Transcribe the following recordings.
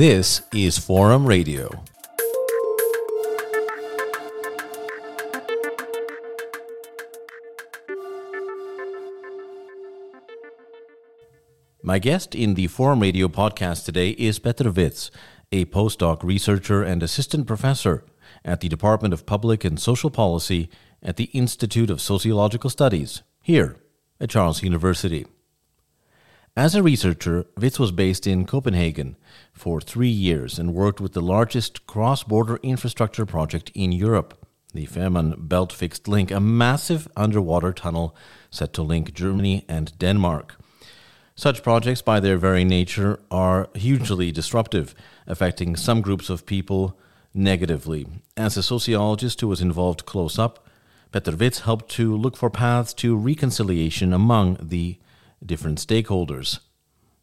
This is Forum Radio. My guest in the Forum Radio podcast today is Petr Witz, a postdoc researcher and assistant professor at the Department of Public and Social Policy at the Institute of Sociological Studies here at Charles University. As a researcher, Witz was based in Copenhagen for three years and worked with the largest cross border infrastructure project in Europe, the Fehmarn Belt Fixed Link, a massive underwater tunnel set to link Germany and Denmark. Such projects, by their very nature, are hugely disruptive, affecting some groups of people negatively. As a sociologist who was involved close up, Petr Witz helped to look for paths to reconciliation among the different stakeholders.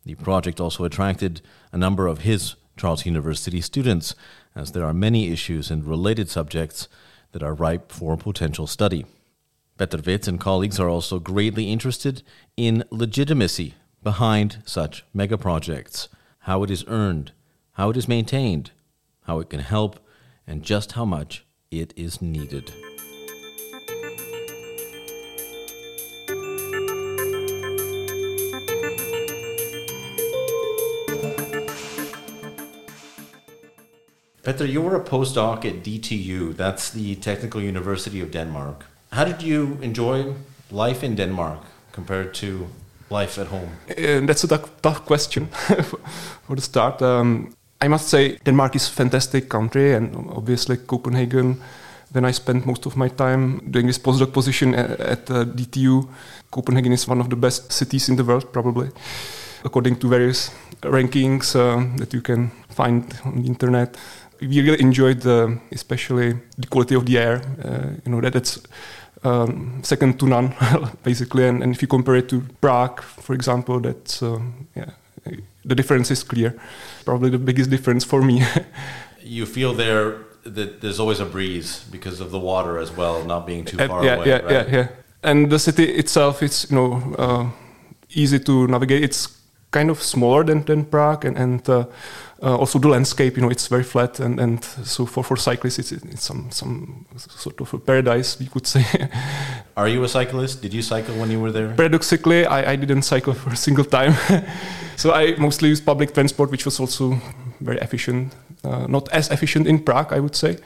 The project also attracted a number of his Charles University students, as there are many issues and related subjects that are ripe for potential study. Petr Witz and colleagues are also greatly interested in legitimacy behind such megaprojects, how it is earned, how it is maintained, how it can help, and just how much it is needed. Peter, you were a postdoc at DTU, that's the Technical University of Denmark. How did you enjoy life in Denmark compared to life at home? Uh, that's a tough, tough question for the start. Um, I must say, Denmark is a fantastic country, and obviously Copenhagen. Then I spent most of my time doing this postdoc position at, at uh, DTU. Copenhagen is one of the best cities in the world, probably, according to various rankings uh, that you can find on the internet we really enjoyed the, especially the quality of the air. Uh, you know that it's um, second to none, basically. And, and, if you compare it to Prague, for example, that's um, yeah, the difference is clear. Probably the biggest difference for me. you feel there that there's always a breeze because of the water as well, not being too far yeah, away. Yeah, right? yeah, yeah. And the city itself, it's you know uh, easy to navigate. It's kind of smaller than, than Prague, and, and uh, uh, also the landscape, you know, it's very flat, and, and so for, for cyclists, it's, it's some some sort of a paradise, we could say. Are you a cyclist? Did you cycle when you were there? Paradoxically, I, I didn't cycle for a single time, so I mostly used public transport, which was also very efficient. Uh, not as efficient in Prague, I would say,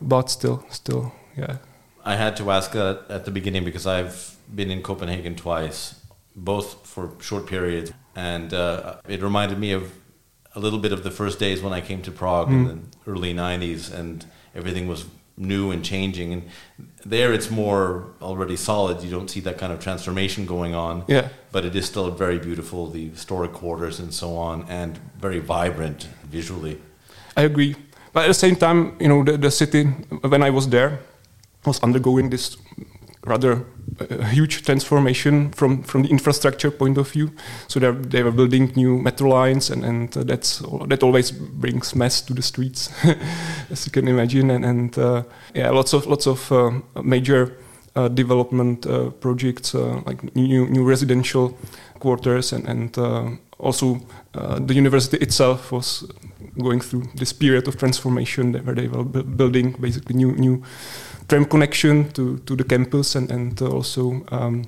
but still, still, yeah. I had to ask that at the beginning because I've been in Copenhagen twice, both for short periods, and uh, it reminded me of a little bit of the first days when I came to Prague mm. in the early 90s and everything was new and changing and there it's more already solid. You don't see that kind of transformation going on yeah. but it is still very beautiful the historic quarters and so on and very vibrant visually. I agree. But at the same time you know the, the city when i was there was undergoing this rather a huge transformation from, from the infrastructure point of view. So they were building new metro lines, and, and uh, that's that always brings mess to the streets, as you can imagine. And, and uh, yeah, lots of lots of uh, major uh, development uh, projects uh, like new new residential quarters, and and also the university itself was going through this period of transformation where they were building basically new new tram connection to, to the campus and, and also um,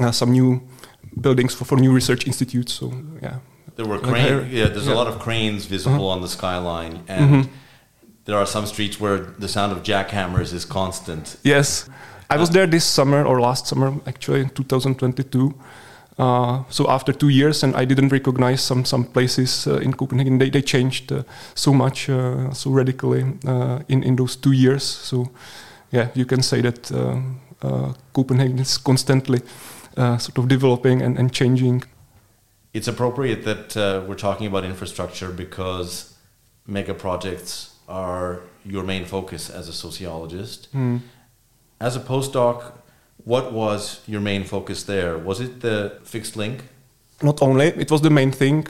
uh, some new buildings for, for new research institutes. So, yeah. There were cranes, yeah, there's yeah. a lot of cranes visible uh -huh. on the skyline. And mm -hmm. there are some streets where the sound of jackhammers is constant. Yes. I was there this summer or last summer, actually, in 2022. Uh, so after two years, and I didn't recognize some some places uh, in Copenhagen. They they changed uh, so much, uh, so radically uh, in in those two years. So yeah, you can say that uh, uh, Copenhagen is constantly uh, sort of developing and, and changing. It's appropriate that we're talking about infrastructure because mega projects are your main focus as a sociologist. Mm. As a postdoc, what was your main focus there? Was it the fixed link? Not only, it was the main thing.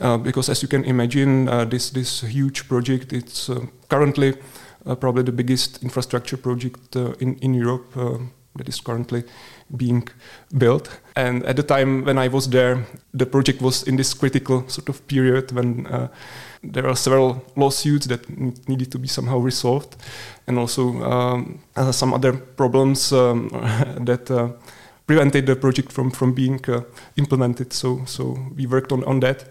Uh, because as you can imagine, uh, this this huge project it's uh, currently probably the biggest infrastructure project uh, in, in Europe, uh, that is currently being built. And at the time when I was there, the project was in this critical sort of period when uh, there are several lawsuits that needed to be somehow resolved, and also um, uh, some other problems um, that uh, prevented the project from from being uh, implemented. So so we worked on on that,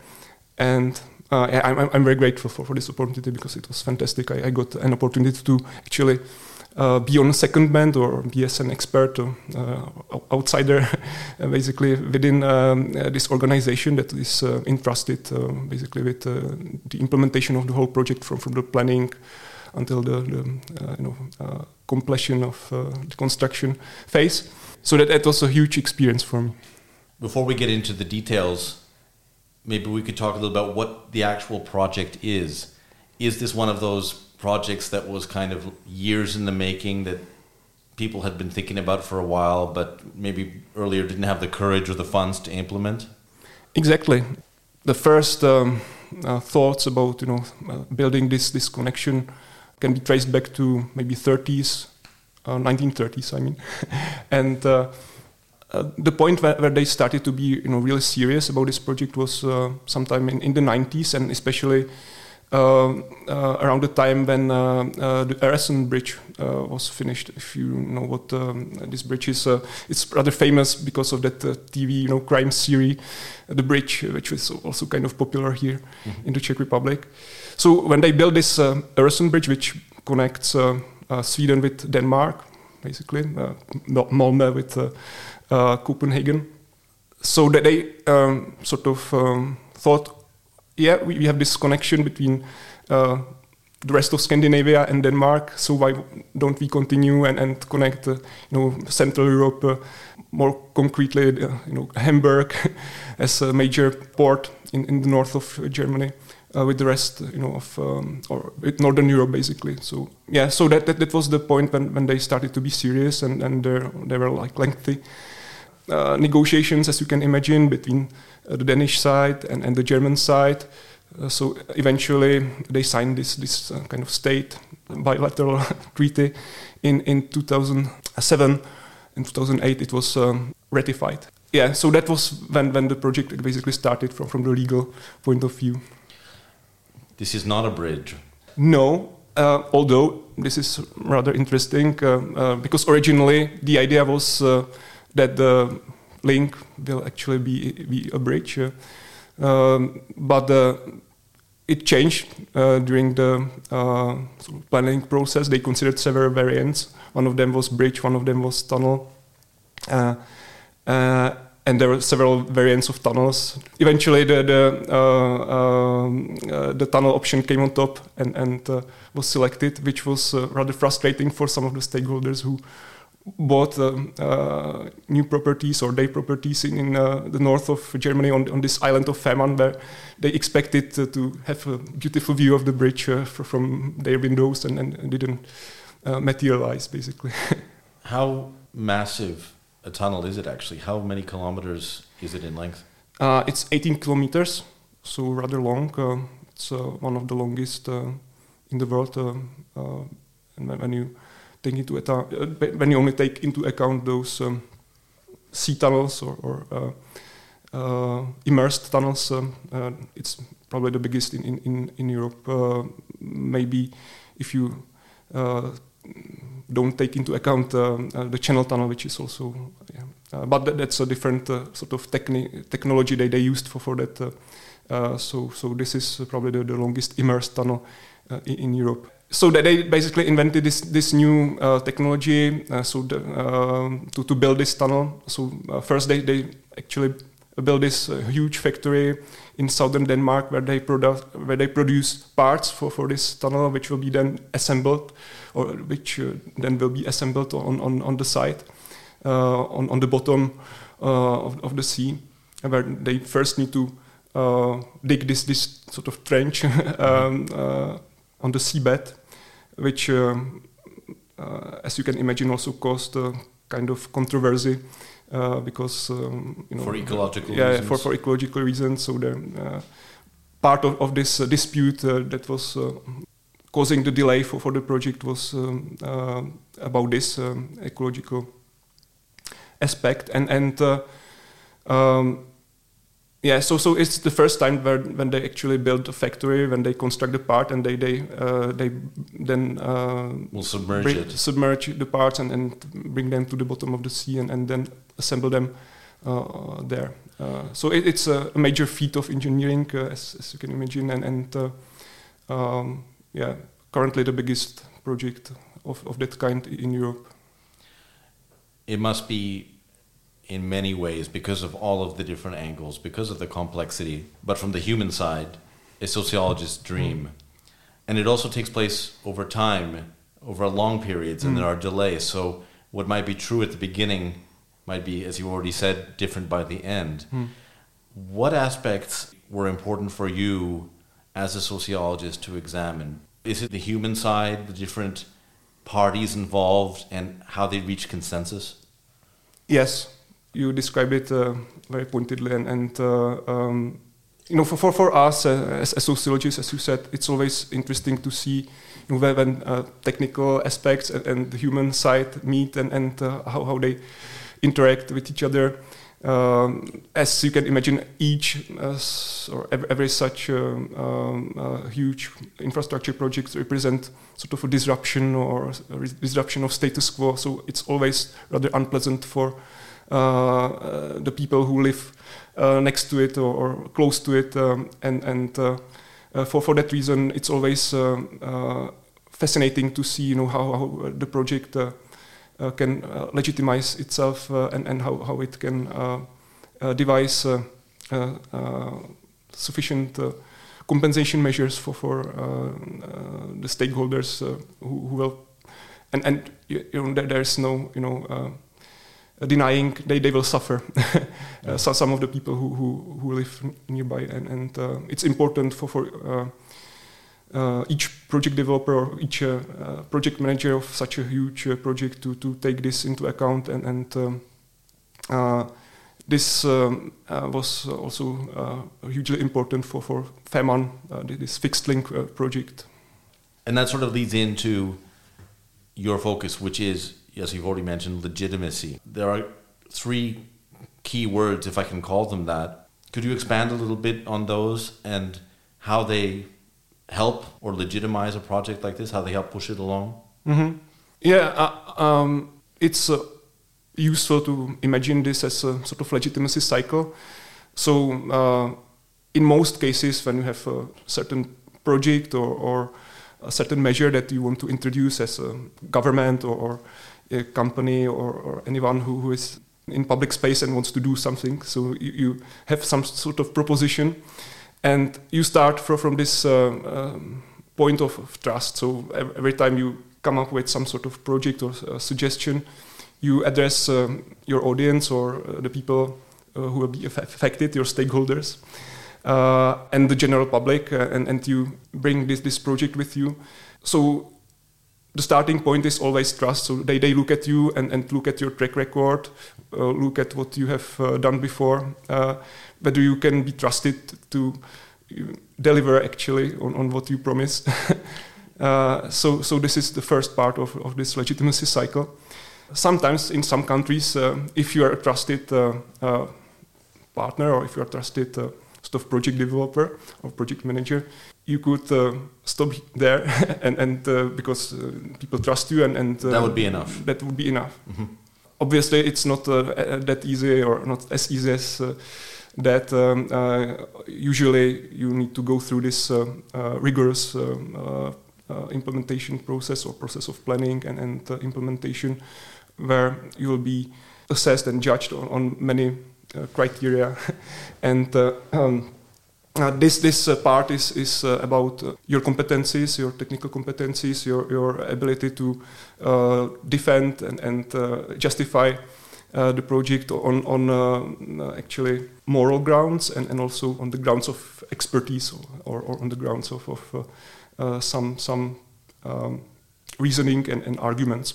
and. Uh, I'm, I'm very grateful for, for this opportunity because it was fantastic. I, I got an opportunity to actually uh, be on a second band or be as an expert or uh, outsider, basically within um, uh, this organization that is uh, entrusted uh, basically with the implementation of the whole project from, from the planning until the, the you know completion of the construction phase. So that, that was a huge experience for me. Before we get into the details, maybe we could talk a little about what the actual project is. Is this one of those projects that was kind of years in the making that people had been thinking about for a while, but maybe earlier didn't have the courage or the funds to implement? Exactly. The first um, uh, thoughts about you know uh, building this this connection can be traced back to maybe 30s, uh, 1930s. I mean, and. Uh, the point where, where, they started to be, you know, really serious about this project was uh, sometime in, in the 90s, and especially uh, uh, around the time when uh, the Øresund Bridge was finished. If you know what um, this bridge is, it's rather famous because of that TV, you know, crime series, The Bridge, which was also kind of popular here mm-hmm. in the Czech Republic. So when they built this uh, Bridge, which connects Sweden with Denmark, basically, Malmö with Copenhagen, so that they um, sort of um, thought yeah, we, we have this connection between uh, the rest of Scandinavia and Denmark. So why don't we continue and, and connect, uh, you know, Central Europe uh, more concretely, uh, you know, Hamburg as a major port in, in the north of Germany. Uh, with the rest, you know, of um, or Northern Europe, basically. So yeah, so that, that, that was the point when, when they started to be serious and and they were like lengthy uh, negotiations, as you can imagine, between uh, the Danish side and, and the German side. Uh, so eventually they signed this this uh, kind of state bilateral treaty in in 2007. In 2008, it was um, ratified. Yeah, so that was when when the project basically started from from the legal point of view. This is not a bridge. No, uh, although this is rather interesting uh, uh, because originally the idea was that the link will actually be, be a bridge. Um, but uh, it changed uh, during the uh, planning process. They considered several variants. One of them was bridge, one of them was tunnel. Uh, uh, and there were several variants of tunnels. Eventually, the the, uh, um, the tunnel option came on top and, and was selected, which was rather frustrating for some of the stakeholders who bought um, uh, new properties or day properties in, in uh, the north of Germany on, on this island of Fehmarn, where they expected uh, to have a beautiful view of the bridge uh, from their windows and, and didn't uh, materialize, basically. How massive a tunnel is it actually? How many kilometers is it in length? Uh, it's 18 kilometers, so rather long. it's one of the longest in the world. and when you take into uh, when you only take into account those um, sea tunnels or, or uh, uh, immersed tunnels, um, it's probably the biggest in in in, Europe. maybe if you don't take into account the Channel Tunnel, which is also, yeah. but that, that's a different sort of techni- technology that they used for for that. so so this is probably the, the longest immersed tunnel in, in Europe so that they basically invented this this new uh, technology uh, so the, uh, to, to build this tunnel. So uh, first they, they actually built this uh, huge factory in southern Denmark where they produce where they produce parts for, for this tunnel which will be then assembled or which uh, then will be assembled on, on, on the site on, on the bottom of, of the sea where they first need to dig this this sort of trench um, on the seabed which, um, uh, as you can imagine, also caused a kind of controversy uh, because um, you know for ecological yeah reasons. for for ecological reasons. So the uh, part of, of this dispute that was causing the delay for, for the project was um, about this um, ecological aspect, and and um, yeah, so so it's the first time where when they actually build a factory, when they construct the part, and they they uh, they then uh, will submerge bring, it, submerge the parts, and, and bring them to the bottom of the sea, and, and then assemble them uh, there. Uh, so it, it's a, a, major feat of engineering, uh, as, as, you can imagine, and, and uh, um, yeah, currently the biggest project of, of that kind in Europe. It must be in many ways because of all of the different angles, because of the complexity. But from the human side, a sociologist's dream. And it also takes place over time, over long periods, and mm. there are delays. So, what might be true at the beginning might be, as you already said, different by the end. Mm. What aspects were important for you as a sociologist to examine? Is it the human side, the different parties involved, and how they reach consensus? Yes, you describe it uh, very pointedly, and, and uh, um, you know, for for, for us uh, as, as, sociologists, as you said, it's always interesting to see you know, when uh, technical aspects and, and, the human side meet, and and uh, how how they interact with each other. Um, as you can imagine, each uh, or every, every such um, um, huge infrastructure project represent sort of a disruption or a disruption of status quo. So it's always rather unpleasant for Uh, the people who live uh, next to it or, or close to it, um, and and uh, uh, for for that reason, it's always fascinating to see you know how, how the project can legitimize itself and and how how it can devise sufficient compensation measures for for the stakeholders who, who will and and you know there, there's no you know uh, denying they, they will suffer. uh, so some of the people who, who, who live nearby, and, and uh, it's important for, for uh, uh, each project developer or each uh, project manager of such a huge project to, to take this into account. And, and um, this um, was also hugely important for, for Fehmarn, this fixed link project. And that sort of leads into your focus, which is as you've already mentioned, legitimacy. There are three key words, if I can call them that. Could you expand a little bit on those and how they help or legitimize a project like this? How they help push it along? Mm-hmm. Yeah, uh, um, it's uh, useful to imagine this as a sort of legitimacy cycle. So, uh, in most cases, when you have a certain project or, or, a certain measure that you want to introduce as a government or, or a company or, or anyone who, who is in public space and wants to do something. So you, you have some sort of proposition, and you start from, from this uh, um, point of, of, trust. So every time you come up with some sort of project or uh, suggestion, you address um, your audience or uh, the people uh, who will be affected, your stakeholders. Uh, and the general public, uh, and, and you bring this, this project with you. So the starting point is always trust. So they, they look at you and, and look at your track record, uh, look at what you have uh, done before, uh, whether you can be trusted to deliver actually on, on what you promise. Uh, so, so this is the first part of, of this legitimacy cycle. Sometimes in some countries, uh, if you are a trusted uh, partner or if you are trusted of project developer or project manager, you could uh, stop there and, and uh, because uh, people trust you and, and that would be enough that would be enough mm-hmm. obviously it's not that easy or not as easy as that um, usually you need to go through this rigorous um, implementation process or process of planning and, and implementation where you will be assessed and judged on, on many uh, criteria and uh, um, uh, this this uh, part is is uh, about uh, your competencies, your technical competencies, your your ability to uh, defend and and uh, justify the project on on actually moral grounds and, and also on the grounds of expertise or, or on the grounds of, of some some um, reasoning and, and, arguments.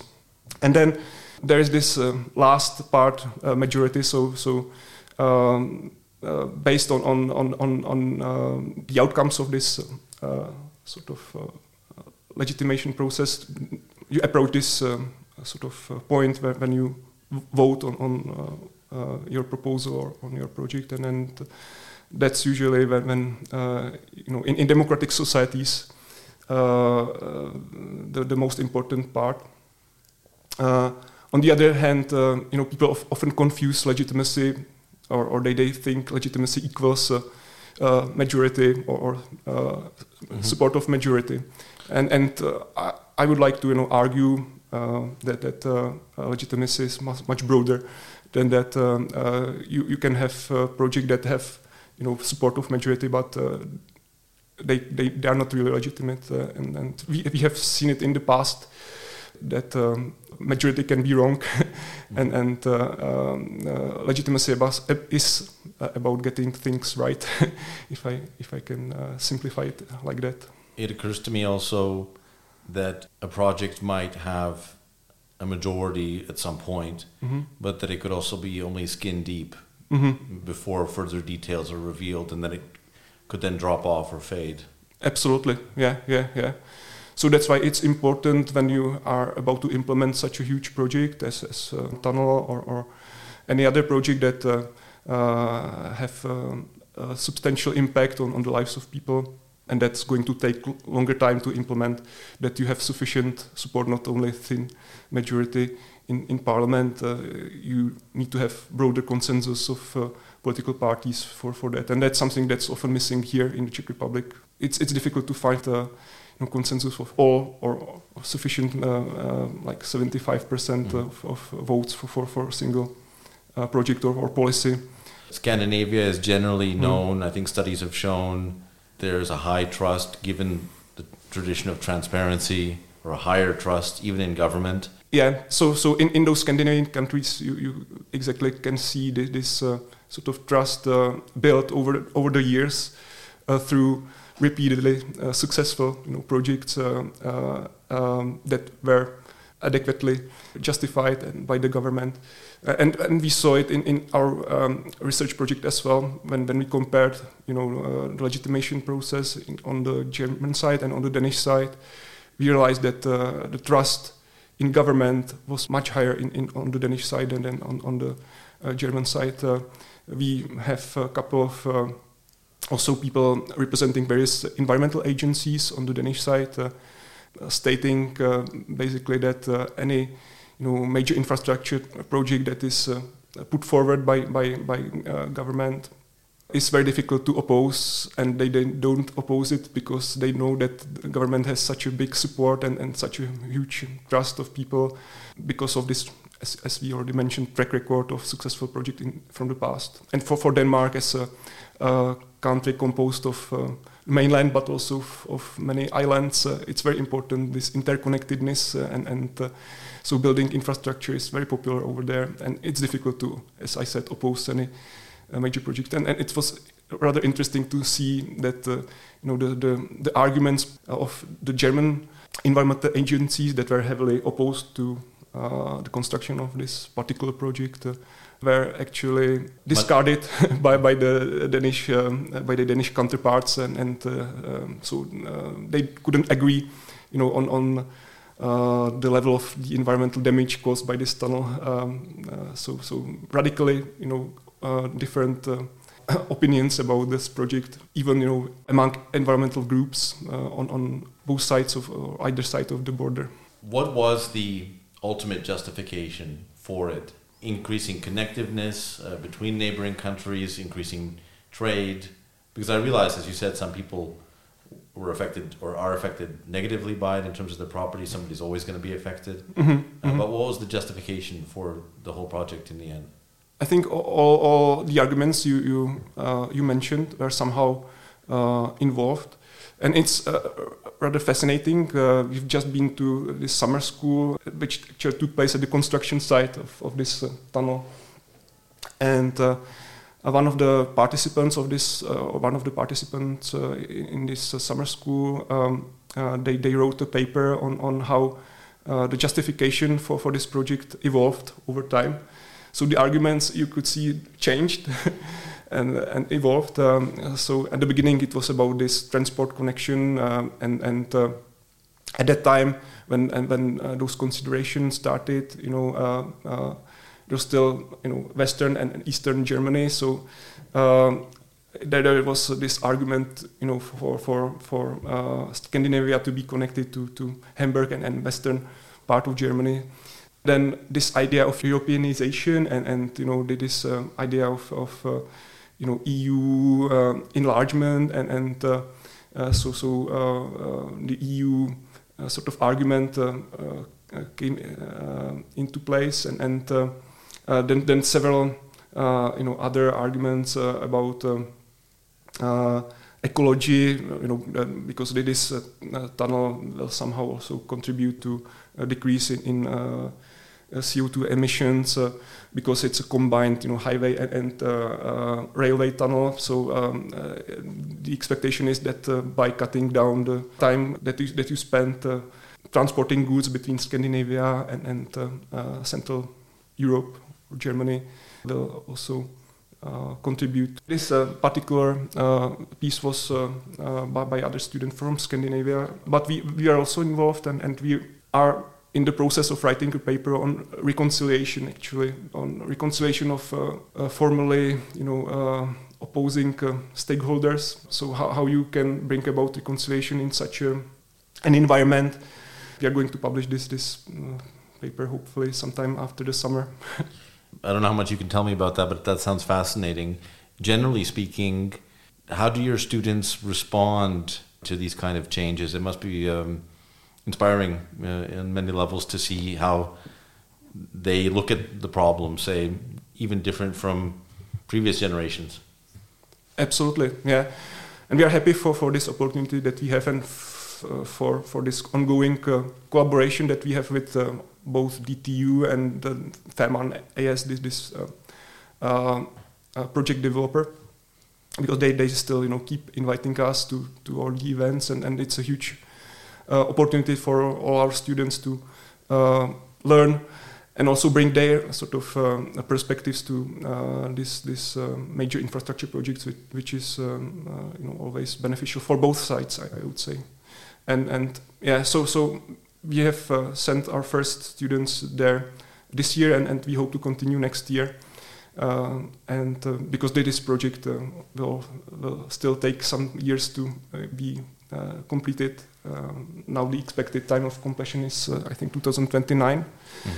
And then there is this last part, majority. So so. Um, uh, based on on on on, on uh, the outcomes of this uh, sort of legitimation process, you approach this sort of point where, when you vote on, on uh, your proposal or on your project, and then that's usually when, when you know in, in democratic societies the, the most important part. On the other hand, you know people often confuse legitimacy, or, or they, they think legitimacy equals uh, majority or, uh, mm-hmm. support of majority. And, and uh, I, I, would like to you know, argue that, that legitimacy is much, much broader than that. Um, you, you can have a project that have you know, support of majority, but they, they, they are not really legitimate. and and we, we have seen it in the past that um, majority can be wrong, and and uh, um, uh, legitimacy is uh, about getting things right. if I if I can uh, simplify it like that. It occurs to me also that a project might have a majority at some point, mm-hmm. but that it could also be only skin deep mm-hmm. before further details are revealed, and that it could then drop off or fade. Absolutely, yeah, yeah, yeah. So that's why it's important when you are about to implement such a huge project as, as a tunnel or, or any other project that uh, uh, have um, a substantial impact on, on the lives of people. And that's going to take longer time to implement that you have sufficient support not only thin majority in, in parliament uh, you need to have broader consensus of uh, political parties for, for that. And that's something that's often missing here in the czech republic. It's, it's difficult to find a know, consensus of all or, or sufficient, uh, uh, like 75% mm. of, of, votes for, for, for a single uh, project or, or, policy. Scandinavia is generally mm-hmm. known, mm. I think studies have shown there's a high trust given the tradition of transparency or a higher trust even in government. Yeah, so so in, in those Scandinavian countries, you, you exactly can see this, this uh, sort of trust uh, built over over the years uh, through repeatedly uh, successful you know, projects uh, uh, um, that were adequately justified by the government. Uh, and, and we saw it in, in our um, research project as well when, when we compared you know, uh, the legitimation process in, on the German side and on the Danish side. We realized that uh, the trust in government was much higher in, in, on the Danish side than, than on, on the German side. we have a couple of also people representing various environmental agencies on the Danish side, uh, stating uh, basically that uh, any you know, major infrastructure project that is put forward by, by, by government is very difficult to oppose, and they, they, don't oppose it because they know that the government has such a big support and, and such a huge trust of people because of this, as, as we already mentioned, track record of successful project in, from the past. And for, for Denmark as a, a country composed of uh, mainland but also of, of many islands. Uh, it's very important this interconnectedness uh, and, and so building infrastructure is very popular over there and it's difficult to, as I said, oppose any major project. And, and, it was rather interesting to see that you know the, the, the arguments of the German environmental agencies that were heavily opposed to uh, the construction of this particular project uh, were actually discarded by, by the Danish um, by the Danish counterparts, and, and uh, um, so uh, they couldn't agree, you know, on on uh, the level of the environmental damage caused by this tunnel. Um, uh, so so radically, you know, uh, different. Uh, opinions about this project, even you know among environmental groups on on both sides of either side of the border. What was the ultimate justification for it increasing connectiveness uh, between neighboring countries, increasing trade. Because I realize, as you said, some people were affected or are affected negatively by it in terms of their property. Somebody's always going to be affected. Mm-hmm, uh, mm-hmm. But what was the justification for the whole project in the end? I think all, all the arguments you you uh, you mentioned were somehow uh, involved, and it's uh, rather fascinating. Uh, we've just been to this summer school, which actually took place at the construction site of, of this uh, tunnel. And uh, one of the participants of this, uh, one of the participants uh, in, this uh, summer school, um, they, they wrote a paper on, on how the justification for, for this project evolved over time. So the arguments you could see changed. and, and evolved. Um, so at the beginning, it was about this transport connection, um, and and uh, at that time, when and when uh, those considerations started, you know, uh, uh still you know Western and Eastern Germany. So um, there, there was this argument, you know, for for for uh, Scandinavia to be connected to to Hamburg and, and Western part of Germany. Then this idea of Europeanization and and you know this uh, idea of of uh, you know EU uh, enlargement and and uh, uh, so so the EU sort of argument came into place and and then then several you know other arguments about um, uh, ecology, you know, because this uh, tunnel will somehow also contribute to a decrease in, in uh, Uh, CO2 emissions uh, because it's a combined, you know, highway and, and uh, railway tunnel. So um, the expectation is that by cutting down the time that you, that you spend transporting goods between Scandinavia and, and Central Europe or Germany will also uh, contribute. This uh, particular uh, piece was by, by, other students from Scandinavia, but we, we are also involved and, and we are in the process of writing a paper on reconciliation, actually, on reconciliation of uh, formally, you know, uh, opposing uh, stakeholders. So how, how you can bring about reconciliation in such a, an environment. We are going to publish this this paper hopefully sometime after the summer. I don't know how much you can tell me about that, but that sounds fascinating. Generally speaking, how do your students respond to these kind of changes? It must be um, inspiring uh, in many levels to see how they look at the problem, say, even different from previous generations. Absolutely, yeah. And we are happy for, for this opportunity that we have and uh, for, for this ongoing uh, collaboration that we have with uh, both DTU and the Fehmarn AS, this, this uh, uh, uh, project developer, because they, they still you know keep inviting us to, to all the events, and, and it's a huge opportunity for all our students to learn and also bring their sort of uh, perspectives to uh, this this uh, major infrastructure projects, which, which is um, you know always beneficial for both sides, I, I, would say. And and yeah, so so we have uh, sent our first students there this year, and, and we hope to continue next year. Uh, and uh, because this project uh, will, will still take some years to uh, be uh, completed. Um, now the expected time of completion is, I think, 2029. Mm.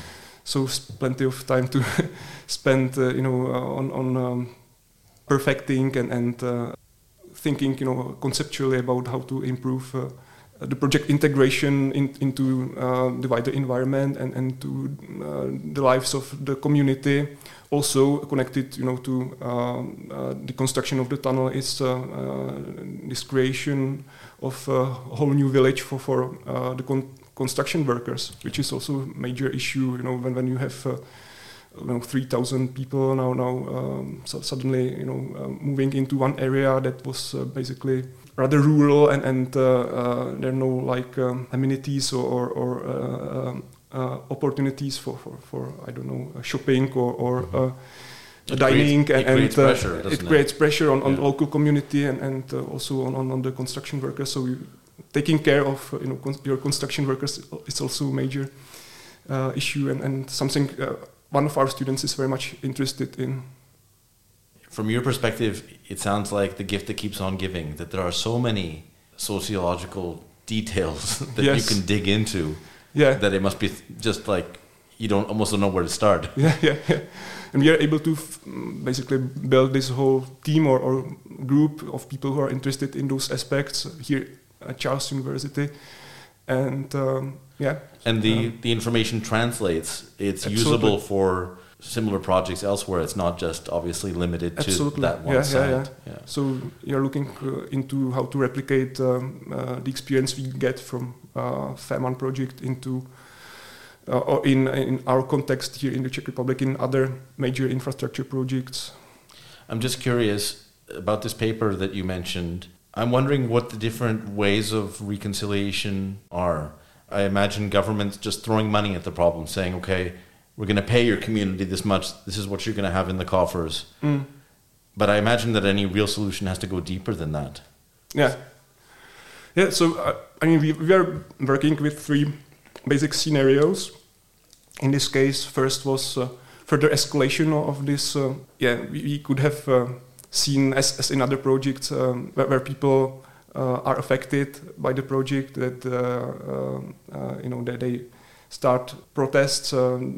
So plenty of time to spend, you know, on, on um, perfecting and, and thinking, you know, conceptually about how to improve uh, the project integration in, into uh, the wider environment and, and to uh, the lives of the community. Also connected, you know, to um, the construction of the tunnel is this creation of a whole new village for for the con construction workers, which is also a major issue. You know, when when you have you know, 3,000 people now now um, so suddenly you know uh, moving into one area that was uh, basically rather rural and, and uh, uh, there are no like um, amenities or, or, or uh, um, opportunities for, for, for, I don't know, shopping or, or it dining creates, and, it creates uh, pressure, it, creates pressure on, on yeah. local community and, and uh, also on, on, the construction workers. So we, taking care of uh, you know your construction workers is also a major issue and, and something one of our students is very much interested in from your perspective, it sounds like the gift that keeps on giving, that there are so many sociological details that yes. you can dig into yeah. that it must be just like you don't almost don't know where to start. Yeah, yeah, yeah. And we are able to basically build this whole team or, or group of people who are interested in those aspects here at Charles University. And um, yeah. And the, um, the information translates. It's absolutely. usable for similar projects elsewhere. It's not just obviously limited Absolutely. to that one yeah, site. Yeah, yeah. yeah. So you're looking uh, into how to replicate um, uh, the experience we get from uh, Fehmarn project into uh, or in in our context here in the Czech Republic in other major infrastructure projects. I'm just curious about this paper that you mentioned. I'm wondering what the different ways of reconciliation are. I imagine governments just throwing money at the problem, saying, "Okay." we're going to pay your community this much. This is what you're going to have in the coffers. Mm. But I imagine that any real solution has to go deeper than that. Yeah. Yeah, so uh, I mean, we, we are working with three basic scenarios. In this case, first was uh, further escalation of this. Uh, yeah, we, we, could have uh, seen, as, as in other projects, um, where, where, people uh, are affected by the project, that uh, you know that they start protests,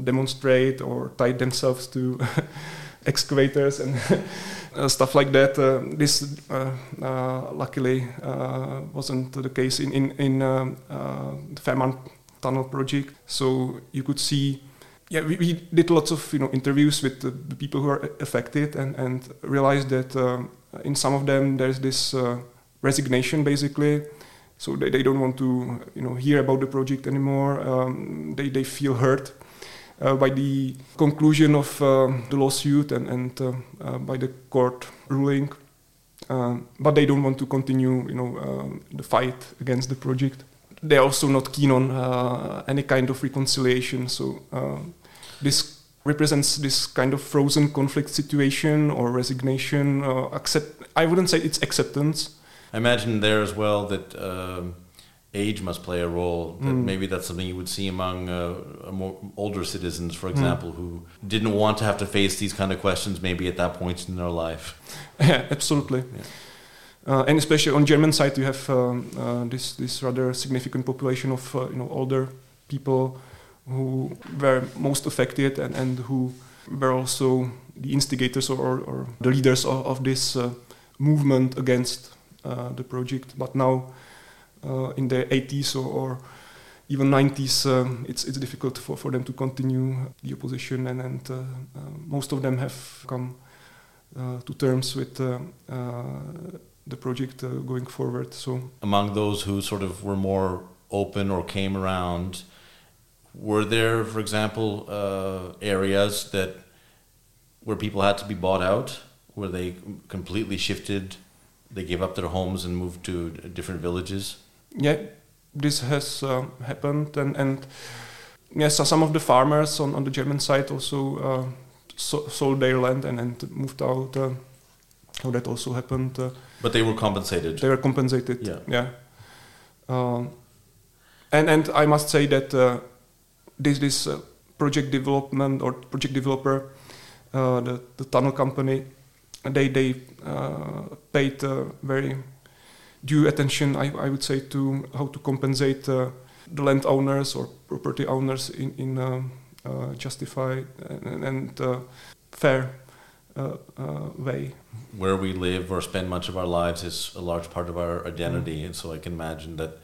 demonstrate, or tie themselves to excavators and uh, stuff like that. Uh, this uh, luckily wasn't the case in in, in the Fehmarn Tunnel project. So you could see yeah, we, we, did lots of you know interviews with the, people who are affected and and realized that uh, in some of them there's this uh, resignation basically. So they, they don't want to you know hear about the project anymore. Um, they they feel hurt uh, by the conclusion of uh, the lawsuit and and uh, by the court ruling. but they don't want to continue you know the fight against the project they're also not keen on uh, any kind of reconciliation. So uh, this represents this kind of frozen conflict situation or resignation. Uh, accept. I wouldn't say it's acceptance. I imagine there as well that um, age must play a role. That mm. Maybe that's something you would see among uh, more older citizens, for mm. example, mm. who didn't want to have to face these kind of questions maybe at that point in their life. Yeah, absolutely. Yeah. Uh, and especially on German side, you have um, uh, this this rather significant population of uh, you know older people who were most affected and, and who were also the instigators or, or the leaders of, of this uh, movement against uh, the project. But now, uh, in the 80s or, or even 90s, um, it's it's difficult for, for them to continue the opposition, and, and most of them have come to terms with the project uh, going forward. So among those who sort of were more open or came around, were there, for example, uh, areas that where people had to be bought out, where they completely shifted, they gave up their homes and moved to different villages? Yeah, this has uh, happened, and and yes, some of the farmers on, on the German side also uh, so, sold their land and, and moved out. Uh, how that also happened. Uh, but they were compensated. They were compensated. Yeah. Yeah. Um, and and I must say that uh, this this uh, project development or project developer, uh, the the tunnel company, they they uh, paid uh, very due attention. I I would say to how to compensate the land owners or property owners in in um, justified and, and fair uh, uh, way. Where we live or spend much of our lives is a large part of our identity, mm. and so I can imagine that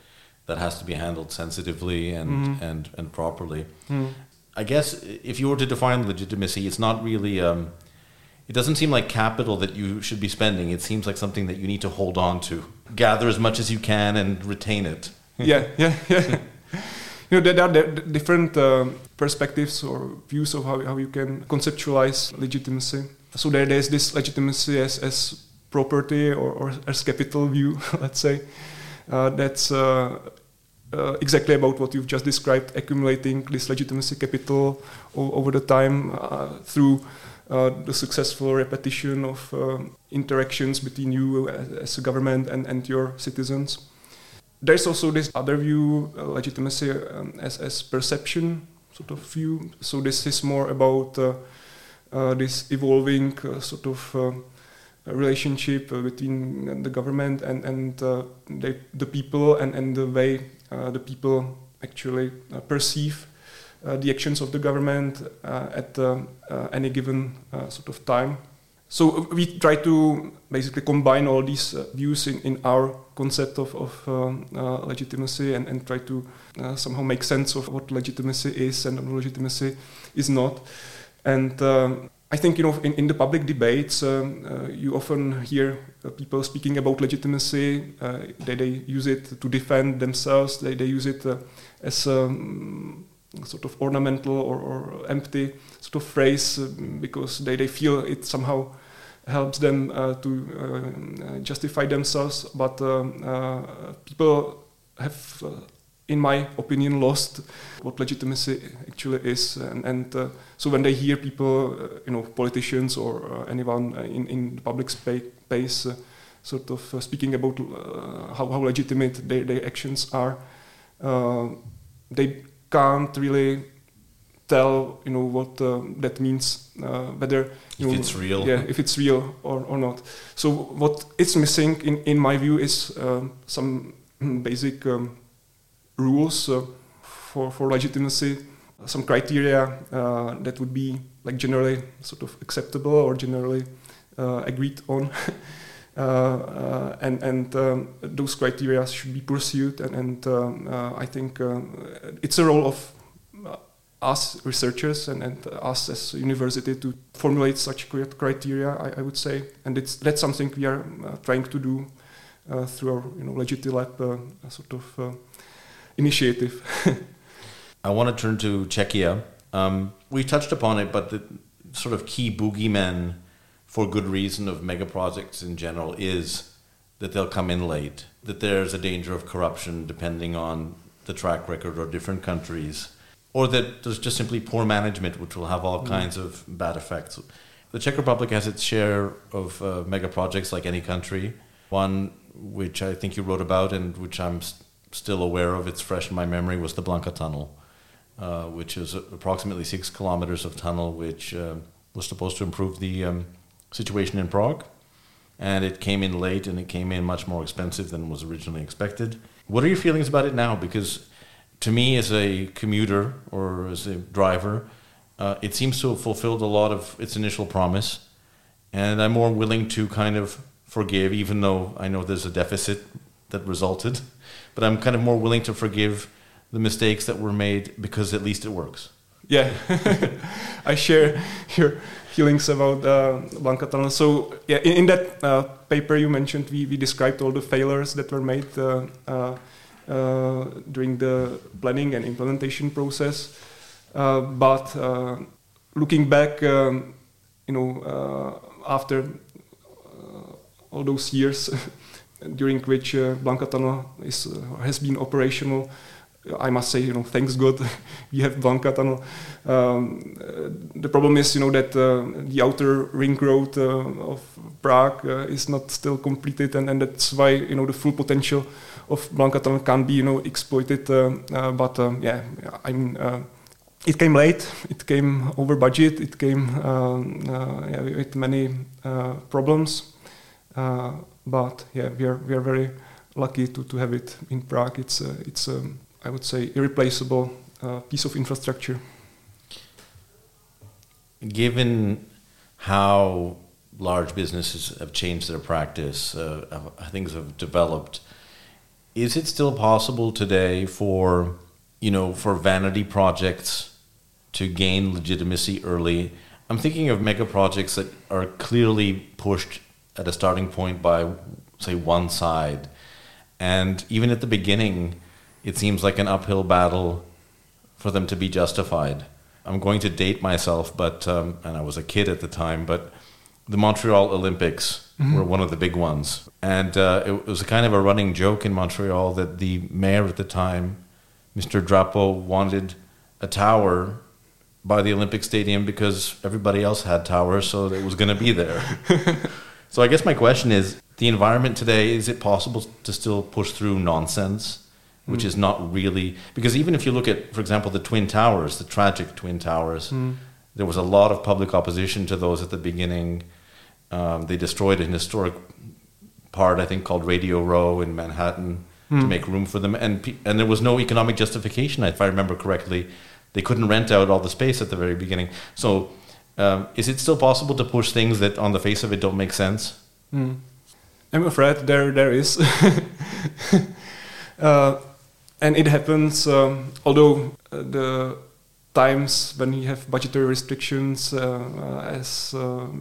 that has to be handled sensitively and mm. and and properly. Mm. I guess if you were to define legitimacy, it's not really. Um, it doesn't seem like capital that you should be spending. It seems like something that you need to hold on to, gather as much as you can, and retain it. yeah, yeah, yeah. you know, there are different uh, perspectives or views of how, how you can conceptualize legitimacy so there, there's this legitimacy as, as property or, or as capital view, let's say. Uh, that's uh, uh, exactly about what you've just described, accumulating this legitimacy capital over the time uh, through uh, the successful repetition of uh, interactions between you as, a government and, and your citizens. There's also this other view, legitimacy um, as, as perception sort of view. So this is more about this evolving uh, sort of uh, relationship between the government and and the, the people and, and the way the people actually perceive the actions of the government at any given sort of time. So we try to basically combine all these uh, views in, in our concept of, of um, uh, legitimacy and, and try to uh, somehow make sense of what legitimacy is and what legitimacy is not. And um, I think you know in, in the public debates um, uh, you often hear uh, people speaking about legitimacy. Uh, they, they use it to defend themselves. They, they use it uh, as a um, sort of ornamental or, or, empty sort of phrase uh, because they, they feel it somehow helps them uh, to justify themselves. But um, people have in my opinion, lost what legitimacy actually is. And, and uh, so when they hear people, uh, you know, politicians or uh, anyone uh, in, in the public space uh, sort of uh, speaking about how, how legitimate their, their actions are, they can't really tell you know what uh, that means, uh, whether if know, it's real. Yeah, if it's real or, or not. So what is missing, in, in my view, is um, some basic um, rules uh, for for legitimacy, some criteria uh, that would be like generally sort of acceptable or generally uh, agreed on. Uh, uh, and and um, those criteria should be pursued, and, and um, uh, I think it's a role of us researchers and, and us as university to formulate such criteria, I, I would say, and it's that's something we are trying to do through our you know Legitilab sort of initiative. I want to turn to Czechia. Um, we touched upon it, but the sort of key boogeyman for good reason of mega projects in general is that they'll come in late, that there's a danger of corruption depending on the track record or different countries, or that there's just simply poor management, which will have all mm. kinds of bad effects. The Czech Republic has its share of uh, mega projects like any country. One which I think you wrote about and which I'm st- still aware of, it's fresh in my memory, was the Blanka Tunnel, uh, which is approximately six kilometers of tunnel, which uh, was supposed to improve the um, situation in Prague, and it came in late and it came in much more expensive than was originally expected. What are your feelings about it now? Because to me, as a commuter or as a driver, uh, it seems to have fulfilled a lot of its initial promise, and I'm more willing to kind of forgive, even though I know there's a deficit that resulted. But I'm kind of more willing to forgive the mistakes that were made because at least it works. Yeah, I share your feelings about uh, Tunnel. So yeah, in, in that uh, paper you mentioned, we, we described all the failures that were made uh, uh, uh during the planning and implementation process. Uh, but looking back, um, you know, after all those years during which Blanka Tunnel is, has been operational, I must say, you know, thanks God, we have Blanka Tunnel. Um, the problem is, you know, that uh, the outer ring road uh, of Prague uh, is not still completed, and, and that's why, you know, the full potential of Blanka Tunnel can be, you know, exploited. Uh, uh, but um, yeah, I mean, uh, it came late. It came over budget. It came um, yeah, with many problems. But yeah, we are we are very lucky to, to have it in Prague. It's it's um, I would say, irreplaceable uh, piece of infrastructure. Given how large businesses have changed their practice, uh, things have developed, is it still possible today for, you know, for vanity projects to gain legitimacy early? I'm thinking of mega projects that are clearly pushed at a starting point by, say, one side. And even at the beginning, it seems like an uphill battle for them to be justified. I'm going to date myself, but um, and I was a kid at the time, but the Montreal Olympics mm-hmm. were one of the big ones, and uh, it was a kind of a running joke in Montreal that the mayor at the time, Mr. Drapeau, wanted a tower by the Olympic Stadium because everybody else had towers, so it was going to be there. so I guess my question is: the environment today is it possible to still push through nonsense? which mm. is not really because even if you look at, for example, the Twin Towers, the tragic Twin Towers, mm. there was a lot of public opposition to those at the beginning. Um, they destroyed an historic part, I think, called Radio Row in Manhattan mm. to make room for them, and and there was no economic justification, if I remember correctly. They couldn't rent out all the space at the very beginning. So, um, is it still possible to push things that, on the face of it, don't make sense? Mm. I'm afraid there there is. uh, and it happens um, although uh, the times when you have budgetary restrictions uh, uh, as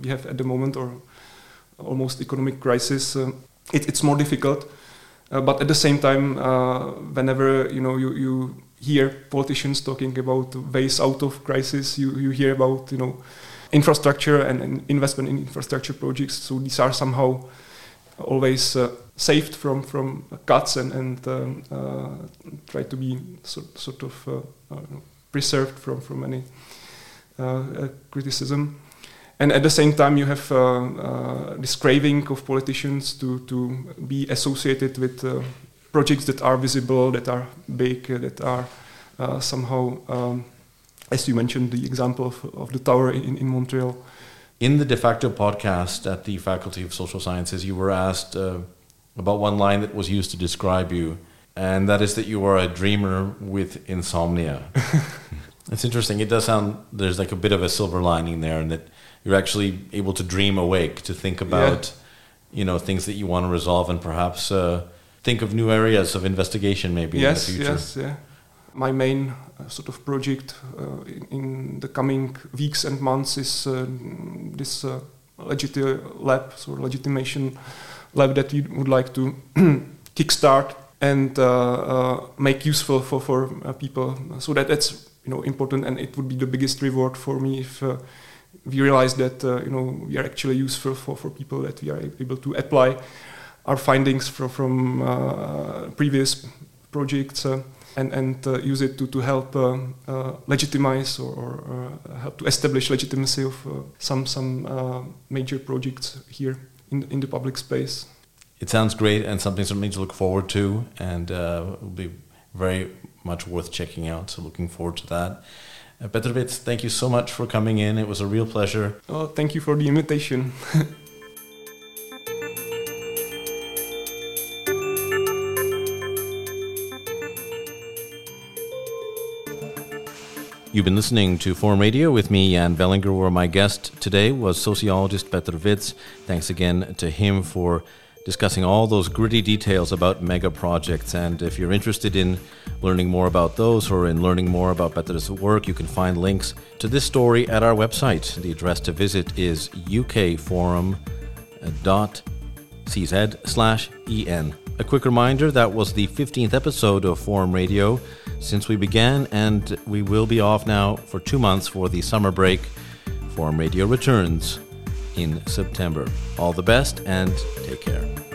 we have at the moment or almost economic crisis it, it's more difficult but at the same time whenever you know you, you hear politicians talking about ways out of crisis you, you hear about you know infrastructure and, and investment in infrastructure projects so these are somehow always uh, saved from from cuts and and um, uh, try to be sort, sort of uh, preserved from from any criticism. And at the same time, you have this craving of politicians to to be associated with projects that are visible, that are big, that are somehow um, as you mentioned, the example of, of the tower in, in Montreal. In the de facto podcast at the Faculty of Social Sciences, you were asked uh, about one line that was used to describe you, and that is that you are a dreamer with insomnia. it's interesting. It does sound there's like a bit of a silver lining there, and that you're actually able to dream awake, to think about, yeah. you know, things that you want to resolve, and perhaps uh, think of new areas of investigation, maybe yes, in the future. Yes, yeah. My main uh, sort of project uh, in, in, the coming weeks and months is uh, this uh, lab, so legitimation lab that we would like to kickstart and uh, uh, make useful for for people, so that that's you know important, and it would be the biggest reward for me if we realize that you know we are actually useful for, for people that we are able to apply our findings from, from previous projects and, and uh, use it to, to help uh, uh, legitimize or, or help to establish legitimacy of some, some major projects here in, in the public space. It sounds great and something something to look forward to, and will be very much worth checking out. So looking forward to that. Uh, Petr thank you so much for coming in. It was a real pleasure. Oh, thank you for the invitation. You've been listening to Forum Radio with me, Jan Velinger, where my guest today was sociologist Petr Witz. Thanks again to him for discussing all those gritty details about mega projects. And if you're interested in learning more about those or in learning more about Petr's work, you can find links to this story at our website. The address to visit is ukforum.cz slash en. A quick reminder that was the 15th episode of Forum Radio since we began, and we will be off now for two months for the summer break. Forum Radio returns in September. All the best and take care.